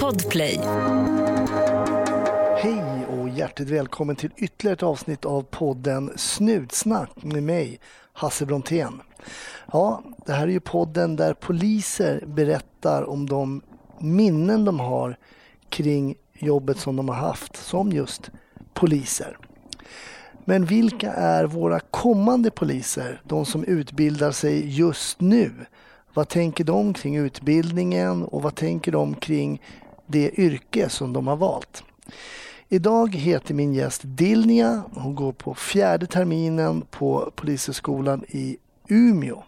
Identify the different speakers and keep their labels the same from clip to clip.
Speaker 1: Podplay.
Speaker 2: Hej och hjärtligt välkommen till ytterligare ett avsnitt av podden Snutsnack med mig, Hasse Brontén. Ja, det här är ju podden där poliser berättar om de minnen de har kring jobbet som de har haft som just poliser. Men vilka är våra kommande poliser, de som utbildar sig just nu? Vad tänker de kring utbildningen och vad tänker de kring det yrke som de har valt? Idag heter min gäst Dilnia. Hon går på fjärde terminen på Polishögskolan i Umeå.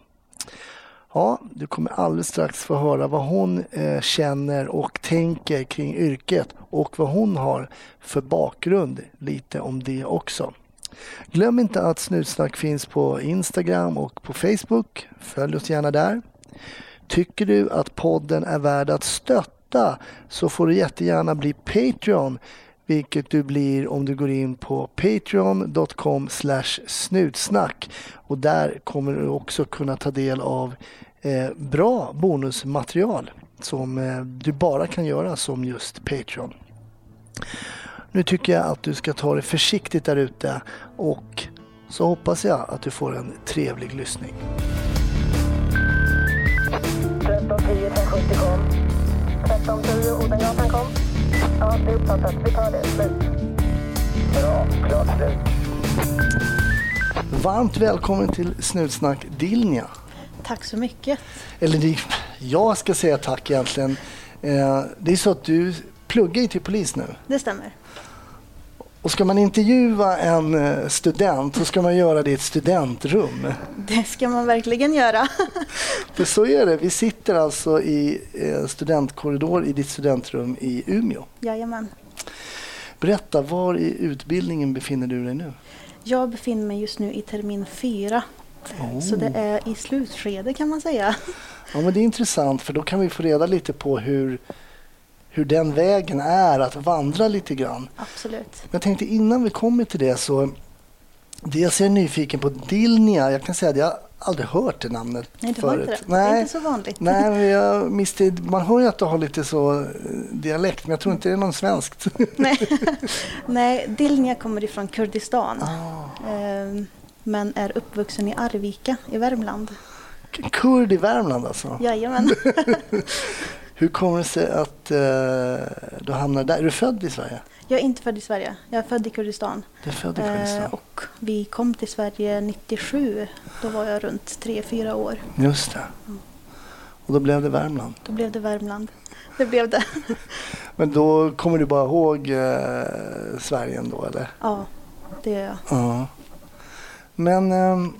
Speaker 2: Ja, du kommer alldeles strax få höra vad hon eh, känner och tänker kring yrket och vad hon har för bakgrund. Lite om det också. Glöm inte att Snutsnack finns på Instagram och på Facebook. Följ oss gärna där. Tycker du att podden är värd att stötta så får du jättegärna bli Patreon vilket du blir om du går in på patreon.com snutsnack och där kommer du också kunna ta del av eh, bra bonusmaterial som eh, du bara kan göra som just Patreon. Nu tycker jag att du ska ta det försiktigt där ute och så hoppas jag att du får en trevlig lyssning.
Speaker 3: 1310 Odengatan kom. Ja, det är uppfattat. Vi tar det. Slut. Bra. Klart slut.
Speaker 2: Varmt välkommen till Snutsnack Dilnia.
Speaker 4: Tack så mycket.
Speaker 2: Eller det, jag ska säga tack egentligen. Eh, det är så att du pluggar ju till polis nu.
Speaker 4: Det stämmer.
Speaker 2: Och ska man intervjua en eh, student så ska man göra det i ett studentrum.
Speaker 4: Det ska man verkligen göra.
Speaker 2: För så är det. Vi sitter alltså i eh, studentkorridor i ditt studentrum i Umeå.
Speaker 4: Jajamän.
Speaker 2: Berätta, var i utbildningen befinner du dig nu?
Speaker 4: Jag befinner mig just nu i termin fyra. Så det är i slutskede kan man säga.
Speaker 2: Ja, men det är intressant för då kan vi få reda lite på hur, hur den vägen är att vandra lite grann.
Speaker 4: Absolut.
Speaker 2: Jag tänkte innan vi kommer till det så dels är jag nyfiken på Dilnia. Jag kan säga att jag har aldrig hört det namnet
Speaker 4: Nej, du har
Speaker 2: förut.
Speaker 4: inte det. Det är inte så vanligt.
Speaker 2: Nej, men jag misste, man hör ju att du har lite så eh, dialekt, men jag tror inte det är någon svenskt.
Speaker 4: Nej. Nej, Dilnia kommer ifrån Kurdistan.
Speaker 2: Ah.
Speaker 4: Ehm, Men är uppvuxen i Arvika i Värmland.
Speaker 2: Kurd i Värmland alltså.
Speaker 4: Jajamän.
Speaker 2: Hur kommer det sig att eh, du hamnar där? Är du född i Sverige?
Speaker 4: Jag är inte född i Sverige. Jag är född i Kurdistan.
Speaker 2: Du är född i
Speaker 4: Eh,
Speaker 2: Kurdistan.
Speaker 4: och vi kom till Sverige 97. Då var jag runt 3-4 år.
Speaker 2: Just det. Och då blev det Värmland.
Speaker 4: Då blev det Värmland. Det blev det.
Speaker 2: Men då kommer du bara ihåg eh, Sverige ändå eller?
Speaker 4: Ja, det gör jag.
Speaker 2: Ja. Men ehm,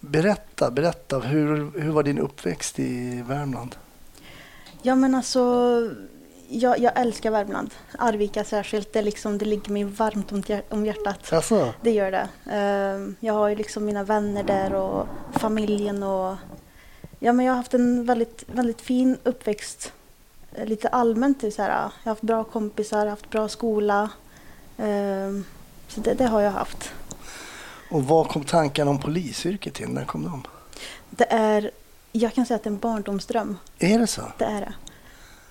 Speaker 2: berätta, berätta. Hur, hur var din uppväxt i Värmland?
Speaker 4: Ja men alltså, jag, jag älskar Värmland. Arvika särskilt. Det, liksom, det ligger mig varmt om, hjär- om hjärtat.
Speaker 2: Alltså,
Speaker 4: Det gör det. Ehm, Jag har ju liksom mina vänner där och familjen och ja, men jag har haft en väldigt, väldigt fin uppväxt. Eh, Lite allmänt. är Så här, jag har haft bra kompisar, haft bra skola. Ehm, Så det, det har jag haft.
Speaker 2: och var kom tankarna om polisyrket in? När kom de?
Speaker 4: Det är, jag kan säga att det är en barndomsdröm.
Speaker 2: Är det så?
Speaker 4: Det är det.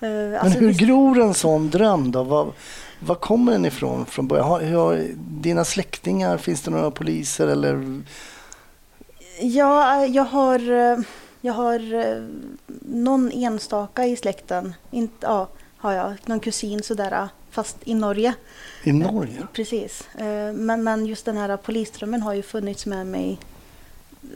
Speaker 4: Eh,
Speaker 2: Men
Speaker 4: alltså,
Speaker 2: hur
Speaker 4: visst-
Speaker 2: gror en sån dröm då? Var, var kommer den ifrån från början? Har, har, dina släktingar, finns det några poliser eller?
Speaker 4: Ja, jag har, eh, jag har eh, någon enstaka i släkten. Inte, ja, har jag. Någon kusin sådär, fast i Norge.
Speaker 2: I Norge?
Speaker 4: Precis. Men, men just den här polisdrömmen har ju funnits med mig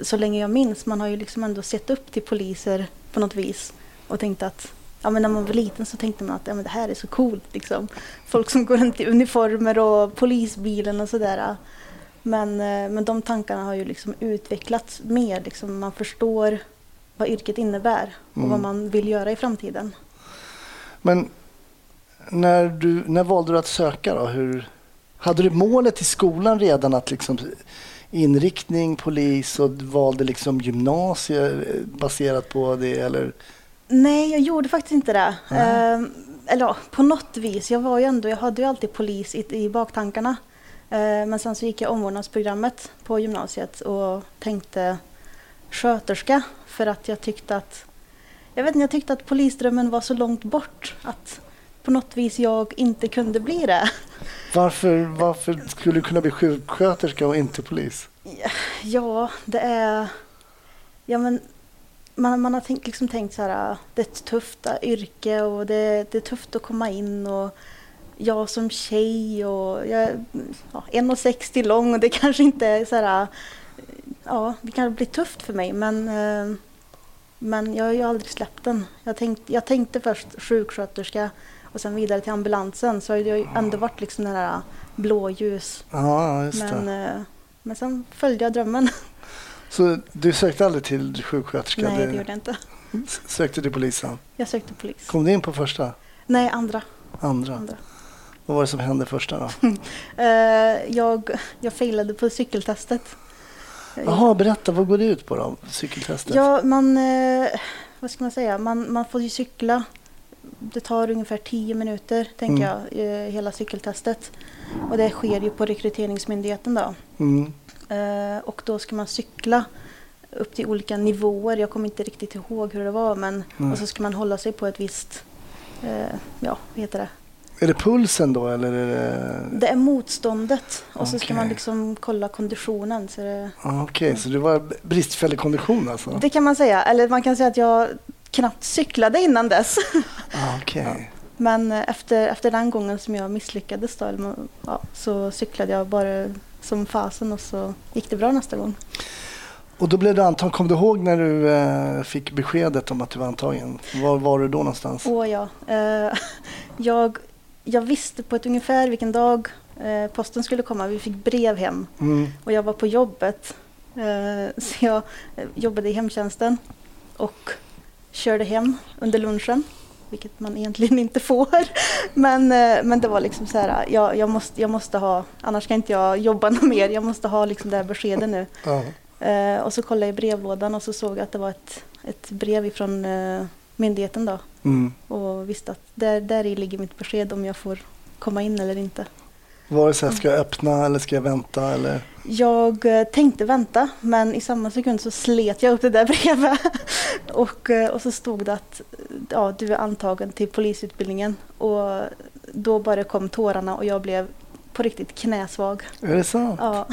Speaker 4: så länge jag minns. Man har ju liksom ändå sett upp till poliser på något vis och tänkt att Ja, men när man var liten så tänkte man att ja, men det här är så coolt. Liksom. Folk som går runt i uniformer och polisbilen och sådär. Men, eh, men de tankarna har ju liksom utvecklats mer. Liksom. Man förstår vad yrket innebär och
Speaker 2: Mm.
Speaker 4: vad man vill göra i framtiden.
Speaker 2: Men när, du, när valde du att söka då? Hur, hade du målet i skolan redan att liksom inriktning polis och valde liksom gymnasie eh, baserat på det eller?
Speaker 4: Nej, jag gjorde faktiskt inte det. Ehm, eller ja, på något vis. Jag var ju ändå, jag hade ju alltid polis i, i baktankarna. Ehm, men sen så gick jag omvårdnadsprogrammet på gymnasiet och tänkte sköterska för att jag tyckte att jag vet inte, jag tyckte att polisdrömmen var så långt bort att på något vis jag inte kunde bli det.
Speaker 2: Varför, varför skulle du kunna bli sjuksköterska och inte polis?
Speaker 4: Ja, det är... Ja, men man, man har tänkt, liksom tänkt så här, det är ett tufft äh, yrke och det, det är tufft att komma in och jag som tjej och jag är ja, 1,60 lång och det kanske inte är så här, ja, det kan bli tufft för mig men, eh, men jag har ju aldrig släppt den. Jag, tänkt, jag tänkte först sjuksköterska och sen vidare till ambulansen så har det ju ändå varit liksom den här blåljus.
Speaker 2: Ja, just.
Speaker 4: Men, eh, men sen följde jag drömmen.
Speaker 2: Så du sökte aldrig till sjuksköterska?
Speaker 4: Nej, det
Speaker 2: Du
Speaker 4: gjorde jag inte.
Speaker 2: sökte till polisen?
Speaker 4: Jag sökte polis.
Speaker 2: Kom du in på första?
Speaker 4: Nej, andra.
Speaker 2: Andra?
Speaker 4: andra.
Speaker 2: Vad var det som hände första då?
Speaker 4: Eh, jag, jag failade på cykeltestet.
Speaker 2: Jaha, berätta. Vad går det ut på då? Cykeltestet?
Speaker 4: Ja, man, vad ska man säga, man, man får ju cykla. Det tar ungefär 10 minuter, tänker
Speaker 2: Mm.
Speaker 4: jag, eh, hela cykeltestet. Och det sker ju på Rekryteringsmyndigheten då.
Speaker 2: Mm.
Speaker 4: Eh, och då ska man cykla upp till olika nivåer. Jag kommer inte riktigt ihåg hur det var, men
Speaker 2: Mm.
Speaker 4: och så ska man hålla sig på ett visst, eh, ja, vad heter det?
Speaker 2: Är det pulsen då eller är det...
Speaker 4: Det är motståndet och så ska
Speaker 2: Okej.
Speaker 4: man liksom kolla konditionen. Så det,
Speaker 2: Ah, Okej, så det var bristfällig kondition alltså?
Speaker 4: det kan man säga, eller man kan säga att jag knappt cyklade innan dess.
Speaker 2: Ah, Okej.
Speaker 4: Men eh, efter, efter den gången som jag misslyckades då, ja, så cyklade jag bara som fasen och så gick det bra nästa gång.
Speaker 2: Och då blev du antagen. Kom du ihåg när du eh, fick beskedet om att du var antagen? Var var du då någonstans?
Speaker 4: Åh ja. Eh, jag, jag visste på ett ungefär vilken dag eh, posten skulle komma. Vi fick brev hem
Speaker 2: Mm.
Speaker 4: och jag var på jobbet. Så jag jobbade i hemtjänsten och körde hem under lunchen. Vilket man egentligen inte får. Men, eh, men det var liksom så här, jag, jag, måste, jag måste ha, annars kan inte jag jobba något mer. Jag måste ha liksom det här beskedet nu.
Speaker 2: Ja.
Speaker 4: Eh, och så kollade jag i brevlådan och så såg jag att det var ett, ett brev ifrån eh, myndigheten då.
Speaker 2: Mm.
Speaker 4: Och visste att där, där i ligger mitt besked om jag får komma in eller inte.
Speaker 2: Var det så här, ska jag öppna eller ska jag vänta? Eller?
Speaker 4: Jag eh, tänkte vänta men i samma sekund så slet jag upp det där brevet. och, eh, och så stod det att ja, du är antagen till polisutbildningen. Och då bara kom tårarna och jag blev på riktigt knäsvag.
Speaker 2: Är det sant?
Speaker 4: Ja,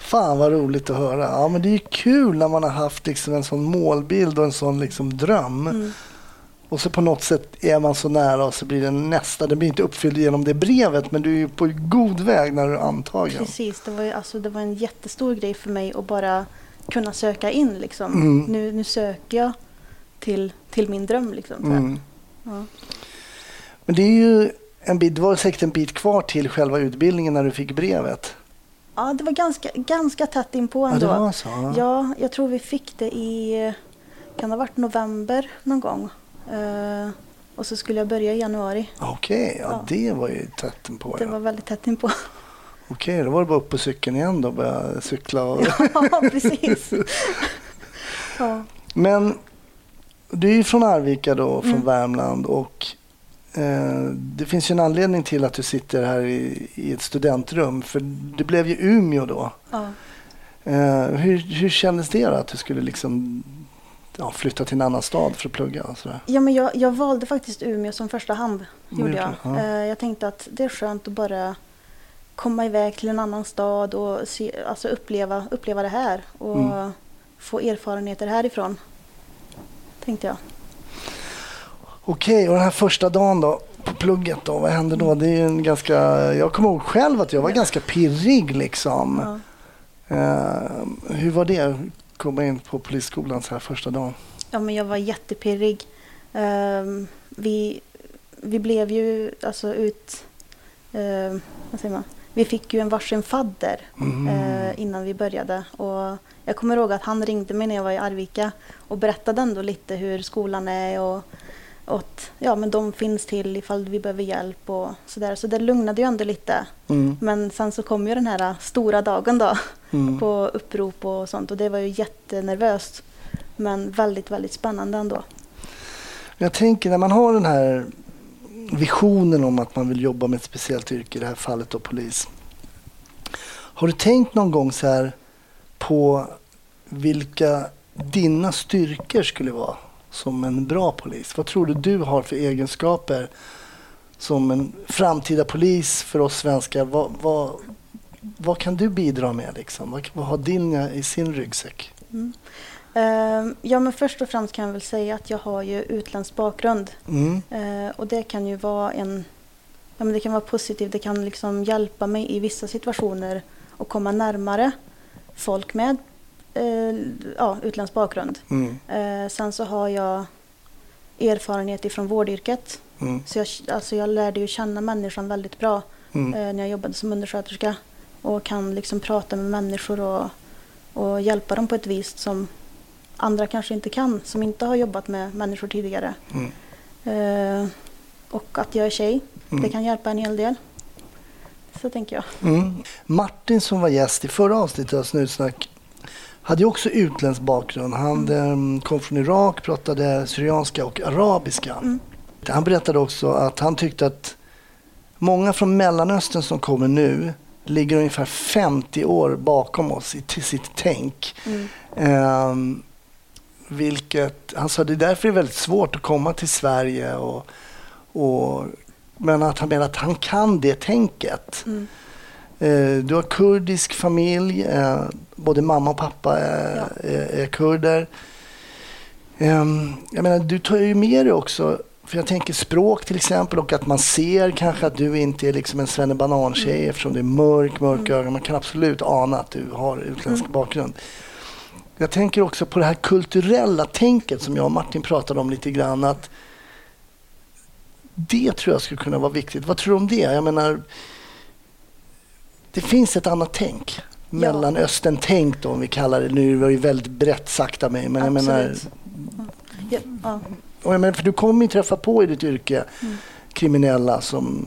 Speaker 2: Fan vad roligt att höra. Ja, men det är ju kul när man har haft liksom en sån målbild och en sån liksom dröm.
Speaker 4: mm,
Speaker 2: Och så på något sätt är man så nära och så blir det nästa. Det blir inte uppfylld genom det brevet men du är ju på god väg när du är antagen.
Speaker 4: precis. Det var, ju, alltså, det var en jättestor grej för mig att bara kunna söka in. Liksom.
Speaker 2: Mm.
Speaker 4: Nu, nu söker jag till, till min dröm. Liksom.
Speaker 2: Mm.
Speaker 4: Ja.
Speaker 2: Men det är ju en bit, det var säkert en bit kvar till själva utbildningen när du fick brevet.
Speaker 4: ja, det var ganska, ganska tätt inpå
Speaker 2: Ja,
Speaker 4: ändå.
Speaker 2: det var så. Ja.
Speaker 4: Ja, jag tror vi fick det i, kan det ha varit november någon gång. Eh, och så skulle jag börja i januari.
Speaker 2: Okej, ja,
Speaker 4: Ja.
Speaker 2: det var ju tätt på.
Speaker 4: Det
Speaker 2: Ja.
Speaker 4: var väldigt tätt inpå.
Speaker 2: Okej, då var det bara upp på cykeln igen då och börja cykla. Och...
Speaker 4: ja, precis. ja.
Speaker 2: Men du är ju från Arvika då, från
Speaker 4: Mm.
Speaker 2: Värmland och eh, det finns ju en anledning till att du sitter här i, i ett studentrum för det blev ju Umeå då.
Speaker 4: Ja.
Speaker 2: Eh, hur, hur kändes det då att du skulle liksom ja, flytta till en annan stad för att plugga? Och sådär?
Speaker 4: ja, men jag, jag valde faktiskt Umeå som första hand. Gjorde jag.
Speaker 2: Ja.
Speaker 4: Eh, jag tänkte att det är skönt att bara komma iväg till en annan stad och se, alltså uppleva, uppleva det här. Och
Speaker 2: Mm.
Speaker 4: få erfarenheter härifrån. Tänkte jag.
Speaker 2: Okej, och den här första dagen då på plugget då, vad hände då? Det är en ganska, jag kommer ihåg själv att jag var ganska pirrig liksom.
Speaker 4: Ja.
Speaker 2: Eh, hur var det komma in på polisskolan så här första dagen?
Speaker 4: Ja, men jag var jättepirrig. Ehm, vi, vi blev ju alltså ut... ehm, vad säger man? Vi fick ju en varsin fadder
Speaker 2: Mm.
Speaker 4: eh, innan vi började. Och jag kommer ihåg att han ringde mig när jag var i Arvika och berättade ändå lite hur skolan är och, och att ja, men de finns till ifall vi behöver hjälp och sådär. Så det lugnade ju ändå lite.
Speaker 2: Mm.
Speaker 4: Men sen så kom ju den här stora dagen då
Speaker 2: Mm.
Speaker 4: på upprop och sånt och det var ju jättenervöst. Men väldigt, väldigt spännande ändå.
Speaker 2: Jag tänker när man har den här visionen om att man vill jobba med ett speciellt yrke, i det här fallet då polis. Har du tänkt någon gång så här på vilka dina styrkor skulle vara som en bra polis? Vad tror du du har för egenskaper som en framtida polis för oss svenskar? Vad, vad, vad kan du bidra med? Liksom? Vad, vad har din i sin ryggsäck?
Speaker 4: Mm. Eh, ja, men först och främst kan jag väl säga att jag har ju utländsk bakgrund.
Speaker 2: Mm.
Speaker 4: Eh, och det kan ju vara en... Ja, men det kan vara positivt. Det kan liksom hjälpa mig i vissa situationer att komma närmare folk med eh, ja, utländsk bakgrund.
Speaker 2: Mm.
Speaker 4: Eh, sen så har jag erfarenhet ifrån vårdyrket.
Speaker 2: Mm.
Speaker 4: Så jag, alltså jag lärde ju känna människan väldigt bra
Speaker 2: Mm.
Speaker 4: eh, när jag jobbade som undersköterska. Och kan liksom prata med människor och, och hjälpa dem på ett vis som andra kanske inte kan, som inte har jobbat med människor tidigare. Eh, och att jag är tjej,
Speaker 2: Mm.
Speaker 4: det kan hjälpa en hel del. Så tänker jag.
Speaker 2: Mm. Martin som var gäst i förra avsnittet av Snutsnack hade ju också utländsk bakgrund. Han eh, kom från Irak, pratade syrianska och arabiska.
Speaker 4: Mm.
Speaker 2: Han berättade också att han tyckte att många från Mellanöstern som kommer nu ligger ungefär 50 år bakom oss i till sitt tänk.
Speaker 4: Mm.
Speaker 2: Ehm, vilket, han sa det är därför det är väldigt svårt att komma till Sverige. Och, och, men att han menar att han kan det tänket.
Speaker 4: Mm.
Speaker 2: Eh, du har kurdisk familj, eh, både mamma och pappa är,
Speaker 4: Ja.
Speaker 2: är, kurder. Ehm, jag menar, du tar ju med dig också, för jag tänker språk till exempel och att man ser kanske att du inte är liksom en svennebanan-tjej
Speaker 4: Mm.
Speaker 2: eftersom det är mörk, mörk ögon. Man kan absolut ana att du har utländsk
Speaker 4: Mm.
Speaker 2: bakgrund. Jag tänker också på det här kulturella tänket som jag och Martin pratade om lite grann. Att det tror jag skulle kunna vara viktigt. Vad tror du om det? Jag menar, det finns ett annat tänk. Mellanöstern-tänk då, om vi kallar det. Nu var det ju väldigt brett sagt av mig. Men jag menar.
Speaker 4: Ja, ja.
Speaker 2: och jag menar, för du kommer ju träffa på i ditt yrke
Speaker 4: Mm.
Speaker 2: kriminella som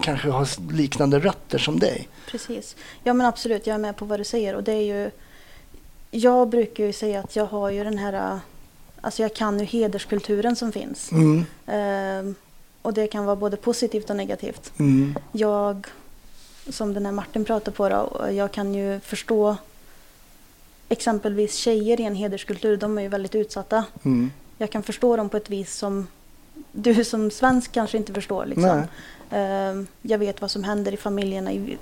Speaker 2: kanske har liknande rötter som dig.
Speaker 4: Precis. Ja men absolut, jag är med på vad du säger. Och det är ju, jag brukar ju säga att jag har ju den här, alltså jag kan ju hederskulturen som finns.
Speaker 2: Mm.
Speaker 4: Ehm, och det kan vara både positivt och negativt.
Speaker 2: Mm.
Speaker 4: Jag, som den här Martin pratar på då, jag kan ju förstå exempelvis tjejer i en hederskultur, de är ju väldigt utsatta.
Speaker 2: Mm.
Speaker 4: Jag kan förstå dem på ett vis som du som svensk kanske inte förstår. Liksom.
Speaker 2: Nej.
Speaker 4: Ehm, jag vet vad som händer i familjerna i,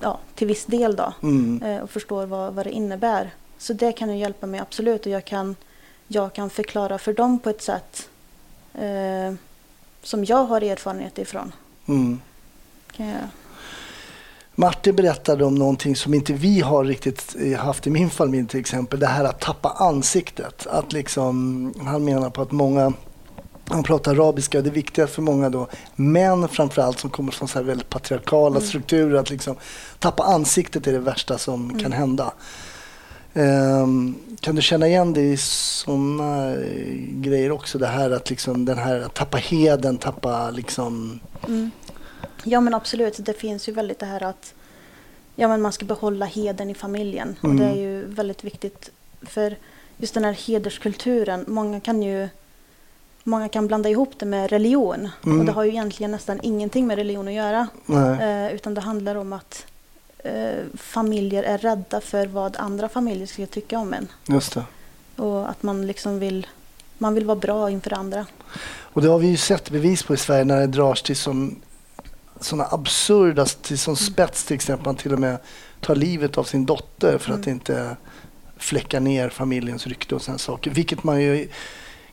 Speaker 4: ja, till viss del då.
Speaker 2: Mm.
Speaker 4: eh, och förstår vad, vad det innebär. Så det kan ju hjälpa mig absolut och jag kan, jag kan förklara för dem på ett sätt eh, som jag har erfarenhet ifrån.
Speaker 2: Mm.
Speaker 4: Kan jag,
Speaker 2: Martin berättade om någonting som inte vi har riktigt eh, haft i min familj till exempel. Det här att tappa ansiktet. Att liksom, han menar på att många, han pratar arabiska, det är viktigt för många då, män framförallt som kommer från så här väldigt patriarkala
Speaker 4: Mm.
Speaker 2: strukturer, att liksom tappa ansiktet är det värsta som
Speaker 4: Mm.
Speaker 2: kan hända. Ehm, kan du känna igen dig i sådana grejer också? Det här att liksom, den här att tappa heden, tappa liksom...
Speaker 4: mm. Ja men absolut, det finns ju väldigt det här att ja, men man ska behålla heden i familjen. Och det är
Speaker 2: Mm.
Speaker 4: ju väldigt viktigt. För just den här hederskulturen, många kan ju Många kan blanda ihop det med religion
Speaker 2: Mm.
Speaker 4: och det har ju egentligen nästan ingenting med religion att göra. Eh, utan det handlar om att eh, familjer är rädda för vad andra familjer ska tycka om en.
Speaker 2: Just det.
Speaker 4: Och att man liksom vill, man vill vara bra inför andra.
Speaker 2: Och det har vi ju sett bevis på i Sverige när det dras till sån, såna absurda, till sån spets till exempel. Man till och med tar livet av sin dotter för att
Speaker 4: Mm.
Speaker 2: inte fläcka ner familjens rykte och sådana saker. Vilket man ju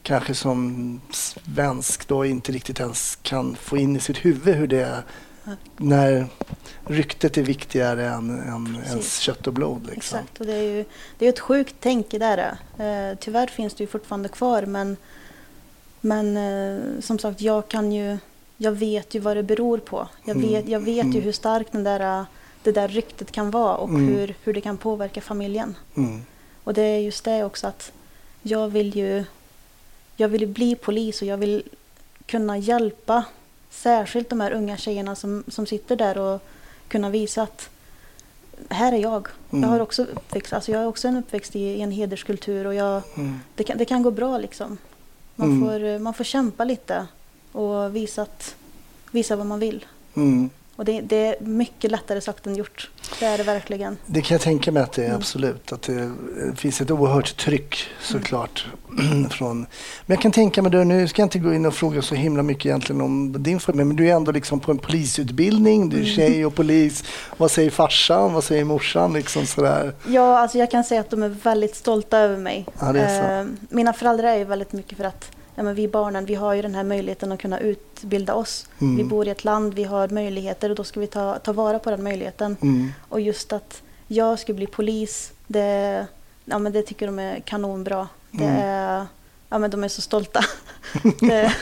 Speaker 2: kanske som svensk då inte riktigt ens kan få in i sitt huvud hur det är när ryktet är viktigare än, än
Speaker 4: Precis.
Speaker 2: ens kött och blod. Liksom.
Speaker 4: Exakt, och det är ju det är ett sjukt tänk där. Eh, tyvärr finns det ju fortfarande kvar men, men eh, som sagt jag kan ju, jag vet ju vad det beror på. Jag
Speaker 2: Mm.
Speaker 4: vet, jag vet ju
Speaker 2: Mm.
Speaker 4: hur starkt den där, det där ryktet kan vara och
Speaker 2: Mm.
Speaker 4: hur, hur det kan påverka familjen. Och det är just det också att jag vill ju jag vill bli polis och jag vill kunna hjälpa särskilt de här unga tjejerna som, som sitter där och kunna visa att här är jag.
Speaker 2: Mm.
Speaker 4: Jag har också uppväxt, alltså jag är också en uppväxt i, i en hederskultur och jag,
Speaker 2: Mm.
Speaker 4: det, kan, det kan gå bra liksom. Man,
Speaker 2: Mm.
Speaker 4: får, man får kämpa lite och visa, att, visa vad man vill.
Speaker 2: Mm.
Speaker 4: Och det, det är mycket lättare sagt än gjort. Det är det verkligen.
Speaker 2: Det kan jag tänka mig att det är
Speaker 4: Mm.
Speaker 2: absolut. Att det finns ett oerhört tryck såklart. från, men jag kan tänka mig, det, nu ska jag inte gå in och fråga så himla mycket egentligen om din familj, men du är ändå liksom på en polisutbildning, du är
Speaker 4: Mm.
Speaker 2: tjej och polis. Vad säger farsan? Vad säger morsan? Liksom sådär.
Speaker 4: Ja, alltså jag kan säga att de är väldigt stolta över mig.
Speaker 2: Ja.
Speaker 4: Eh, mina föräldrar är ju väldigt mycket för att ja, men vi barnen, vi har ju den här möjligheten att kunna utbilda oss.
Speaker 2: Mm.
Speaker 4: Vi bor i ett land, vi har möjligheter och då ska vi ta, ta vara på den möjligheten.
Speaker 2: Mm.
Speaker 4: Och just att jag skulle bli polis, det, ja, men det tycker de är kanonbra. Det
Speaker 2: Mm.
Speaker 4: är, ja, men de är så stolta. det,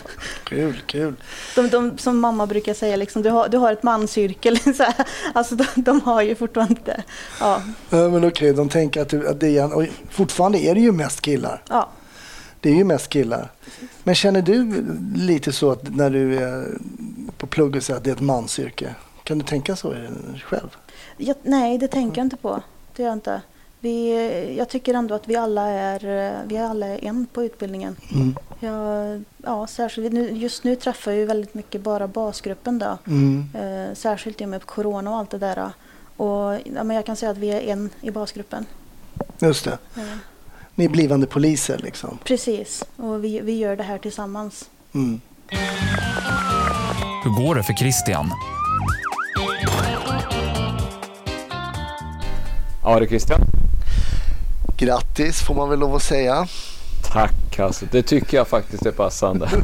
Speaker 2: Kul, kul.
Speaker 4: de, de, som mamma brukar säga, liksom, du, har, du har ett mansyrkel. Alltså, de, de har ju fortfarande det. Ja,
Speaker 2: Ja, men okej, de tänker att, du, att det är, och fortfarande är det ju mest killar.
Speaker 4: ja.
Speaker 2: Det är ju mest killar. Men känner du lite så att när du är på plugget så att det är ett mansyrke? Kan du tänka så själv?
Speaker 4: Jag, nej, det tänker jag inte på. Det gör jag inte. Vi, jag tycker ändå att vi alla är, vi alla är en på utbildningen.
Speaker 2: Mm.
Speaker 4: Jag, ja, särskilt, nu, just nu träffar jag ju väldigt mycket bara basgruppen. Då.
Speaker 2: Mm.
Speaker 4: Eh, särskilt i och med corona och allt det där. Och, ja, men jag kan säga att vi är en i basgruppen.
Speaker 2: Just det.
Speaker 4: Eh,
Speaker 2: Ni är blivande poliser liksom.
Speaker 4: precis, och vi, vi gör det här tillsammans.
Speaker 2: Mm.
Speaker 1: Hur går det för Christian?
Speaker 5: Ja du Christian.
Speaker 2: Grattis får man väl lov att säga.
Speaker 5: Tack alltså. Det tycker jag faktiskt är passande.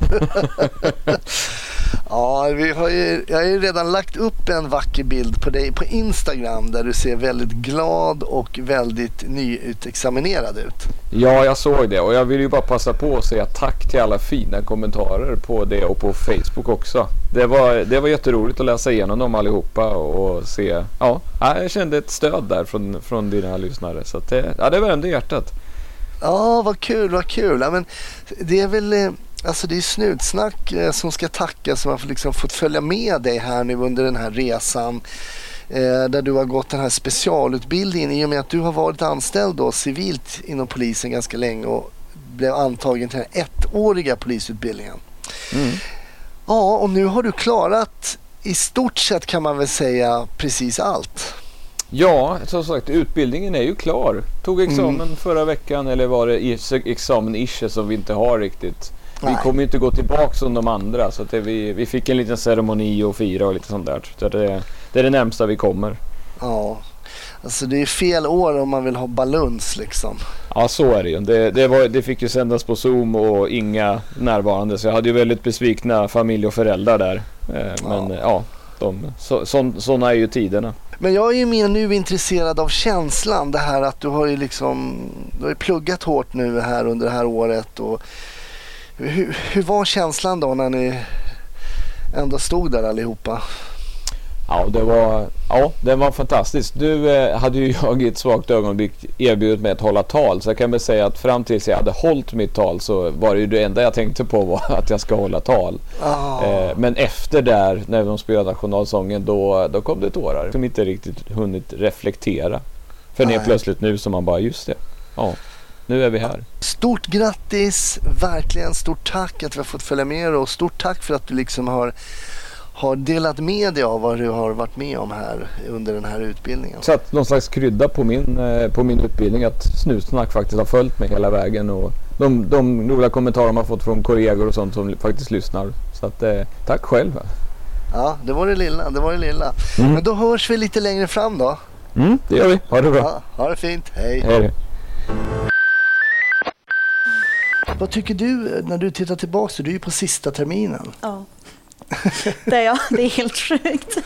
Speaker 2: Ja, vi har ju, jag har ju redan lagt upp en vacker bild på dig på Instagram där du ser väldigt glad och väldigt nyutexaminerad ut.
Speaker 5: Ja, jag såg det och jag vill ju bara passa på att säga tack till alla fina kommentarer på det och på Facebook också. Det var, det var jätteroligt att läsa igenom dem allihopa och se. Ja, jag kände ett stöd där från, från dina lyssnare så det, ja, det värmde hjärtat.
Speaker 2: Ja, vad kul, vad kul. Ja, men det är väl eh, alltså det är snutsnack eh, som ska tacka som har fått liksom fått följa med dig här nu under den här resan. Eh, där du har gått den här specialutbildningen i och med att du har varit anställd då civilt inom polisen ganska länge och blev antagen till den ettåriga polisutbildningen.
Speaker 5: Mm.
Speaker 2: Ja, och nu har du klarat i stort sett kan man väl säga precis allt.
Speaker 5: Ja, som sagt utbildningen är ju klar. Tog examen förra veckan eller var det is- examen ische som vi inte har riktigt. Vi
Speaker 2: Nej.
Speaker 5: kommer ju inte gå tillbaka som de andra så att det, vi, vi fick en liten ceremoni och fira och lite sånt där. Så det, det är det närmsta vi kommer.
Speaker 2: Ja, alltså det är fel år om man vill ha baluns liksom.
Speaker 5: Ja så är det ju. Det, det, var, det fick ju sändas på Zoom och inga närvarande så jag hade ju väldigt besvikna familj och föräldrar där. Eh, men
Speaker 2: Ja.
Speaker 5: ja, ja de, så, så, sådana är ju tiderna.
Speaker 2: Men jag är ju mer nu intresserad av känslan. Det här att du har ju liksom du har ju pluggat hårt nu här under det här året. Och hur, hur var känslan då när ni ändå stod där allihopa?
Speaker 5: Ja, det var, ja, det var fantastiskt. Du eh, hade ju jag i ett svagt ögonblick erbjudit mig att hålla tal. Så jag kan väl säga att fram tills jag hade hållit mitt tal så var det ju det enda jag tänkte på var att jag ska hålla tal.
Speaker 2: Ah,
Speaker 5: Eh, men efter där, när de spelade nationalsången, då, då kom det tårar. Som inte riktigt hunnit reflektera. För
Speaker 2: Nej.
Speaker 5: helt plötsligt nu som man bara, just det. Ja, nu är vi här.
Speaker 2: Stort grattis! Verkligen stort tack att vi har fått följa med och stort tack för att du liksom har, har delat med dig av vad du har varit med om här under den här utbildningen.
Speaker 5: Satt någon slags krydda på min, eh, på min utbildning att Snutsnack faktiskt har följt mig hela vägen. Och de, de roliga kommentarer man har fått från kollegor och sånt som faktiskt lyssnar. Så att, eh, tack själv.
Speaker 2: Ja, det var det lilla. Det var det lilla.
Speaker 5: Mm.
Speaker 2: Men då hörs vi lite längre fram då.
Speaker 5: Mm, det gör vi. Ha det bra.
Speaker 2: Ja, ha det fint. Hej!
Speaker 5: Hej.
Speaker 2: Vad tycker du när du tittar tillbaka? Du är ju på sista terminen.
Speaker 4: Ja. Det är jag. Det är helt sjukt.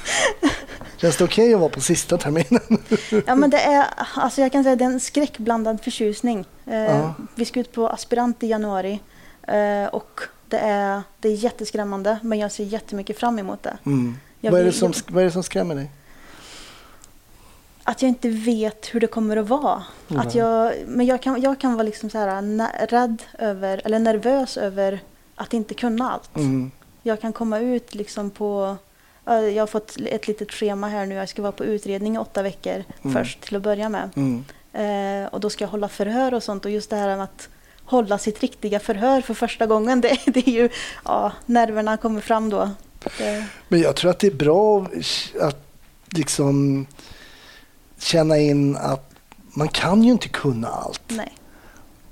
Speaker 2: Känns det okej att vara på sista terminen?
Speaker 4: Ja, men det är, alltså jag kan säga det är en skräckblandad förtjusning. Eh. Vi ska ut på aspirant i januari eh, och det är, det är jätteskrämmande men jag ser jättemycket fram emot det.
Speaker 2: Mm. Vad, är det som, vad är det som skrämmer dig?
Speaker 4: Att jag inte vet hur det kommer att vara.
Speaker 2: Mm.
Speaker 4: Att jag, men jag kan, jag kan vara liksom så här, rädd över, eller nervös över att inte kunna allt.
Speaker 2: Mm.
Speaker 4: Jag kan komma ut liksom på... ja, Jag har fått ett litet schema här nu. Jag ska vara på utredning i åtta veckor
Speaker 2: Mm.
Speaker 4: först till att börja med.
Speaker 2: Mm.
Speaker 4: Eh, och då ska jag hålla förhör och sånt. Och just det här med att hålla sitt riktiga förhör för första gången. Det, det är ju... Ja, nerverna kommer fram då. Det,
Speaker 2: Men jag tror att det är bra att liksom känna in att man kan ju inte kunna allt.
Speaker 4: nej.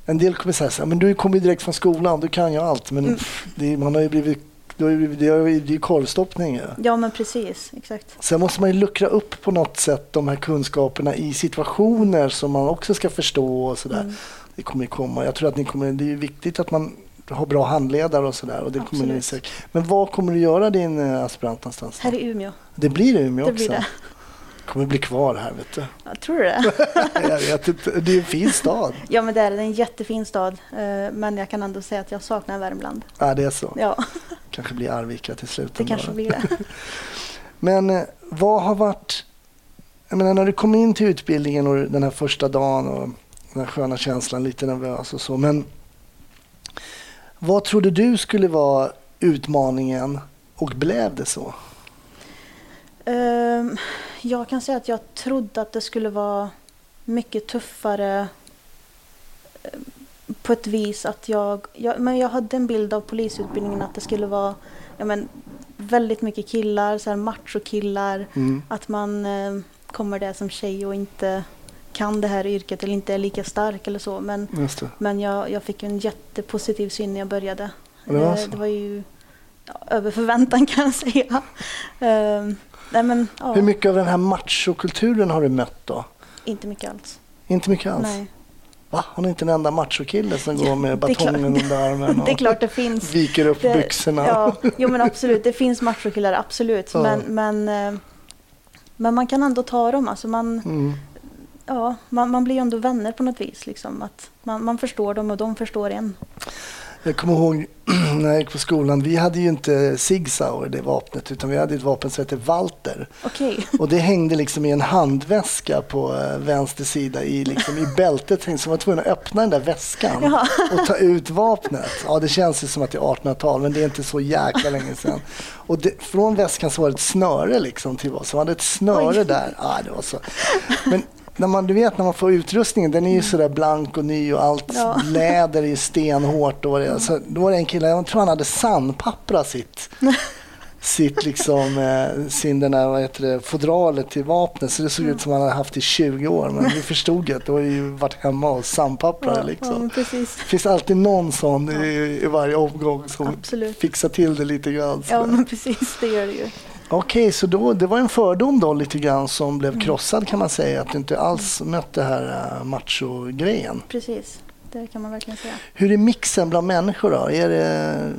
Speaker 2: En del kommer säga så här, men du kommer direkt från skolan, du kan ju allt. Men
Speaker 4: Mm.
Speaker 2: det, man har ju blivit, det är ju korvstoppning. Ja.
Speaker 4: Ja, men precis. Exakt.
Speaker 2: Sen måste man ju luckra upp på något sätt de här kunskaperna i situationer som man också ska förstå och sådär.
Speaker 4: Mm.
Speaker 2: Det kommer komma. Jag tror att ni kommer, det är viktigt att man har bra handledare och sådär. Och det kommer ni
Speaker 4: Absolut.
Speaker 2: säkert. Men var kommer du göra din eh, aspirant någonstans?
Speaker 4: Här i Umeå.
Speaker 2: Det blir Umeå
Speaker 4: Det
Speaker 2: också.
Speaker 4: blir det.
Speaker 2: Kommer bli kvar här vet du.
Speaker 4: Jag tror du det?
Speaker 2: Jag vet inte. Det är en fin stad.
Speaker 4: Ja, men det är en jättefin stad. Eh, Men jag kan ändå säga att jag saknar Värmland.
Speaker 2: Ja, det är så.
Speaker 4: Ja,
Speaker 2: Kanske blir Arvika till slut.
Speaker 4: det kanske blir det.
Speaker 2: Men eh, vad har varit... Jag menar när du kom in till utbildningen och den här första dagen och den här sköna känslan, lite nervös och så. Men vad trodde du skulle vara utmaningen och blev det så?
Speaker 4: Ehm, Jag kan säga att jag trodde att det skulle vara mycket tuffare eh, på ett vis att jag, jag... Men jag hade en bild av polisutbildningen att det skulle vara ja, men, väldigt mycket killar, så här machokillar.
Speaker 2: Mm.
Speaker 4: Att man eh, kommer där som tjej och inte kan det här yrket eller inte är lika stark eller så. Men, men jag, jag fick en jättepositiv syn när jag började.
Speaker 2: Det var
Speaker 4: Eh, det var ju ja, över förväntan kan jag säga. Nej men ja,
Speaker 2: Hur mycket av den här machokulturen har du mött då?
Speaker 4: inte mycket alls.
Speaker 2: Inte mycket alls?
Speaker 4: Nej.
Speaker 2: Va? Har ni inte en enda machokille som går med
Speaker 4: är
Speaker 2: batongen under armen
Speaker 4: Det är
Speaker 2: och
Speaker 4: klart det finns.
Speaker 2: viker upp
Speaker 4: Det,
Speaker 2: byxorna?
Speaker 4: ja, jo men absolut, det finns machokillar, absolut.
Speaker 2: Ja.
Speaker 4: Men, men, eh, men man kan ändå ta dem. Alltså man,
Speaker 2: Mm.
Speaker 4: ja, man, man blir ju ändå vänner på något vis. Liksom. Att man, man förstår dem och de förstår en.
Speaker 2: Jag kommer ihåg när jag gick på skolan, vi hade ju inte Sig Sauer, det vapnet, utan vi hade ett vapen som hette Walter.
Speaker 4: Okej.
Speaker 2: Och det hängde liksom i en handväska på eh, vänster sida i, liksom, i bältet. Så man var tvungen att öppna den där väskan
Speaker 4: Jaha.
Speaker 2: och ta ut vapnet. Ja, det känns ju som att det är 1800-tal, men det är inte så jäkla länge sedan. Och det, från väskan så var det ett snöre liksom till vad. Så man hade ett snöre
Speaker 4: Oj.
Speaker 2: där. Ja, det var så. Men när man, du vet när man får utrustningen, den är ju sådär blank och ny och allt
Speaker 4: Ja.
Speaker 2: läder är ju stenhårt. Och det, så då var det en kille, jag tror han hade sandpapprat sitt sitt liksom, eh, sin den där, vad heter det, fodralet till vapnet så det såg ut som han hade haft i 20 år. Men vi förstod ju att det har ju varit hemma och sandpapprade
Speaker 4: Ja, ja,
Speaker 2: liksom.
Speaker 4: precis.
Speaker 2: Det finns alltid någon sån i, i varje omgång som
Speaker 4: Absolut.
Speaker 2: fixar till det lite grann.
Speaker 4: Ja, men precis. Det gör det ju.
Speaker 2: Okej, så då, det var en fördom då lite grann som
Speaker 4: Mm.
Speaker 2: blev krossad kan man säga. Att du inte alls mötte det här uh, macho-grejen.
Speaker 4: Precis. Det kan man verkligen säga.
Speaker 2: Hur är mixen bland människor då? Är, det,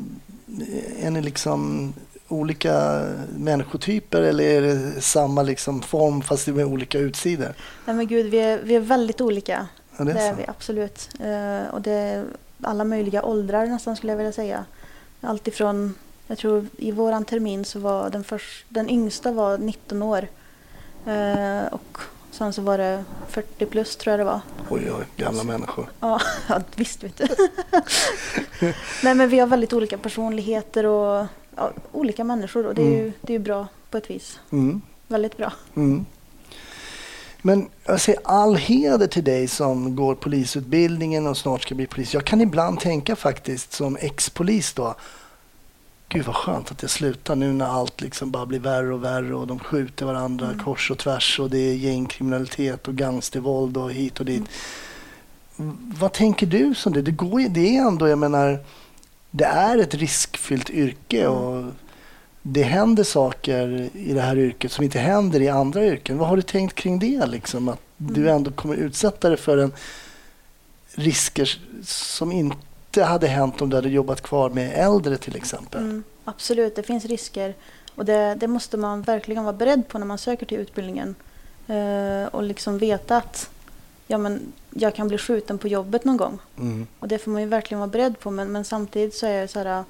Speaker 2: är ni liksom olika människotyper eller är det samma liksom form fast med olika utsidor?
Speaker 4: Nej men gud, vi är, vi är väldigt olika.
Speaker 2: Ja, det
Speaker 4: Det
Speaker 2: är
Speaker 4: är
Speaker 2: så.
Speaker 4: vi absolut. Eh, och det är alla möjliga åldrar nästan skulle jag vilja säga. Alltifrån, jag tror i våran termin så var den, först, den yngsta var 19 år. Eh, och sen så var det 40 plus tror jag det var.
Speaker 2: Oj, oj, gamla människor.
Speaker 4: Ja, ja visst vet du. Nej men vi har väldigt olika personligheter och ja, olika människor och det är, ju, det är bra på ett vis.
Speaker 2: Mm.
Speaker 4: Väldigt bra.
Speaker 2: Mm. Men jag säger all heder till dig som går polisutbildningen och snart ska bli polis. Jag kan ibland tänka faktiskt som ex-polis då. Gud vad skönt att jag slutar nu när allt liksom bara blir värre och värre och de skjuter varandra kors och tvärs och det är gängkriminalitet och gangstervåld och hit och dit. Vad tänker du som det? Det, går, det är ändå, jag menar, det är ett riskfyllt yrke och det händer saker i det här yrket som inte händer i andra yrken. Vad har du tänkt kring det? Liksom? Att du ändå kommer utsätta dig för en risker som inte hade hänt om du hade jobbat kvar med äldre till exempel.
Speaker 4: Mm, absolut, det finns risker. Och det, det måste man verkligen vara beredd på när man söker till utbildningen. Eh, och liksom veta att ja, men jag kan bli skjuten på jobbet någon gång.
Speaker 2: Mm.
Speaker 4: Och det får man ju verkligen vara beredd på. Men, men samtidigt så är jag så här.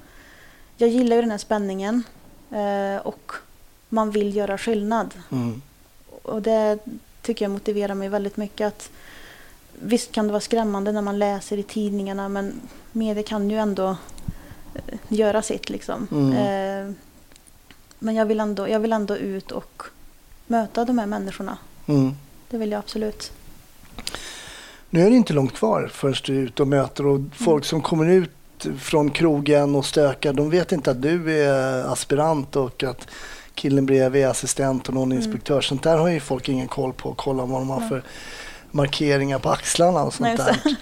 Speaker 4: Jag gillar ju den här spänningen. Eh, och man vill göra skillnad.
Speaker 2: Mm.
Speaker 4: Och det tycker jag motiverar mig väldigt mycket. att Visst kan det vara skrämmande när man läser i tidningarna men media kan ju ändå eh, göra sitt. Liksom.
Speaker 2: Mm.
Speaker 4: Eh, men jag vill, ändå, jag vill ändå ut och möta de här människorna.
Speaker 2: Mm.
Speaker 4: Det vill jag absolut.
Speaker 2: Nu är det inte långt kvar förrän du är ute och möter och folk som kommer ut från krogen och stökar. De vet inte att du är aspirant och att killen bredvid är assistent och någon
Speaker 4: Mm.
Speaker 2: inspektör. Sånt där har ju folk ingen koll på. Kolla vad de har för markeringar på axlarna och sånt
Speaker 4: Nej,
Speaker 2: där.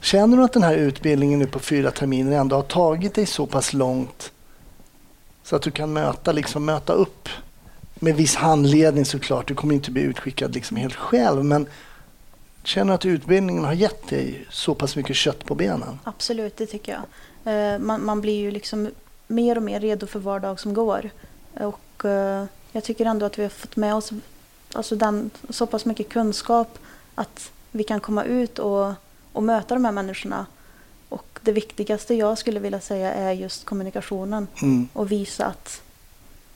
Speaker 2: Känner du att den här utbildningen nu på fyra terminer ändå har tagit dig så pass långt så att du kan möta, liksom, möta upp med viss handledning såklart. Du kommer inte bli utskickad liksom helt själv men känner du att utbildningen har gett dig så pass mycket kött på benen?
Speaker 4: Absolut, det tycker jag. Eh, Man, man blir ju liksom mer och mer redo för var dag som går. Och eh, jag tycker ändå att vi har fått med oss alltså den, så pass mycket kunskap att vi kan komma ut och, och möta de här människorna. Och det viktigaste jag skulle vilja säga är just kommunikationen
Speaker 2: Mm.
Speaker 4: och visa att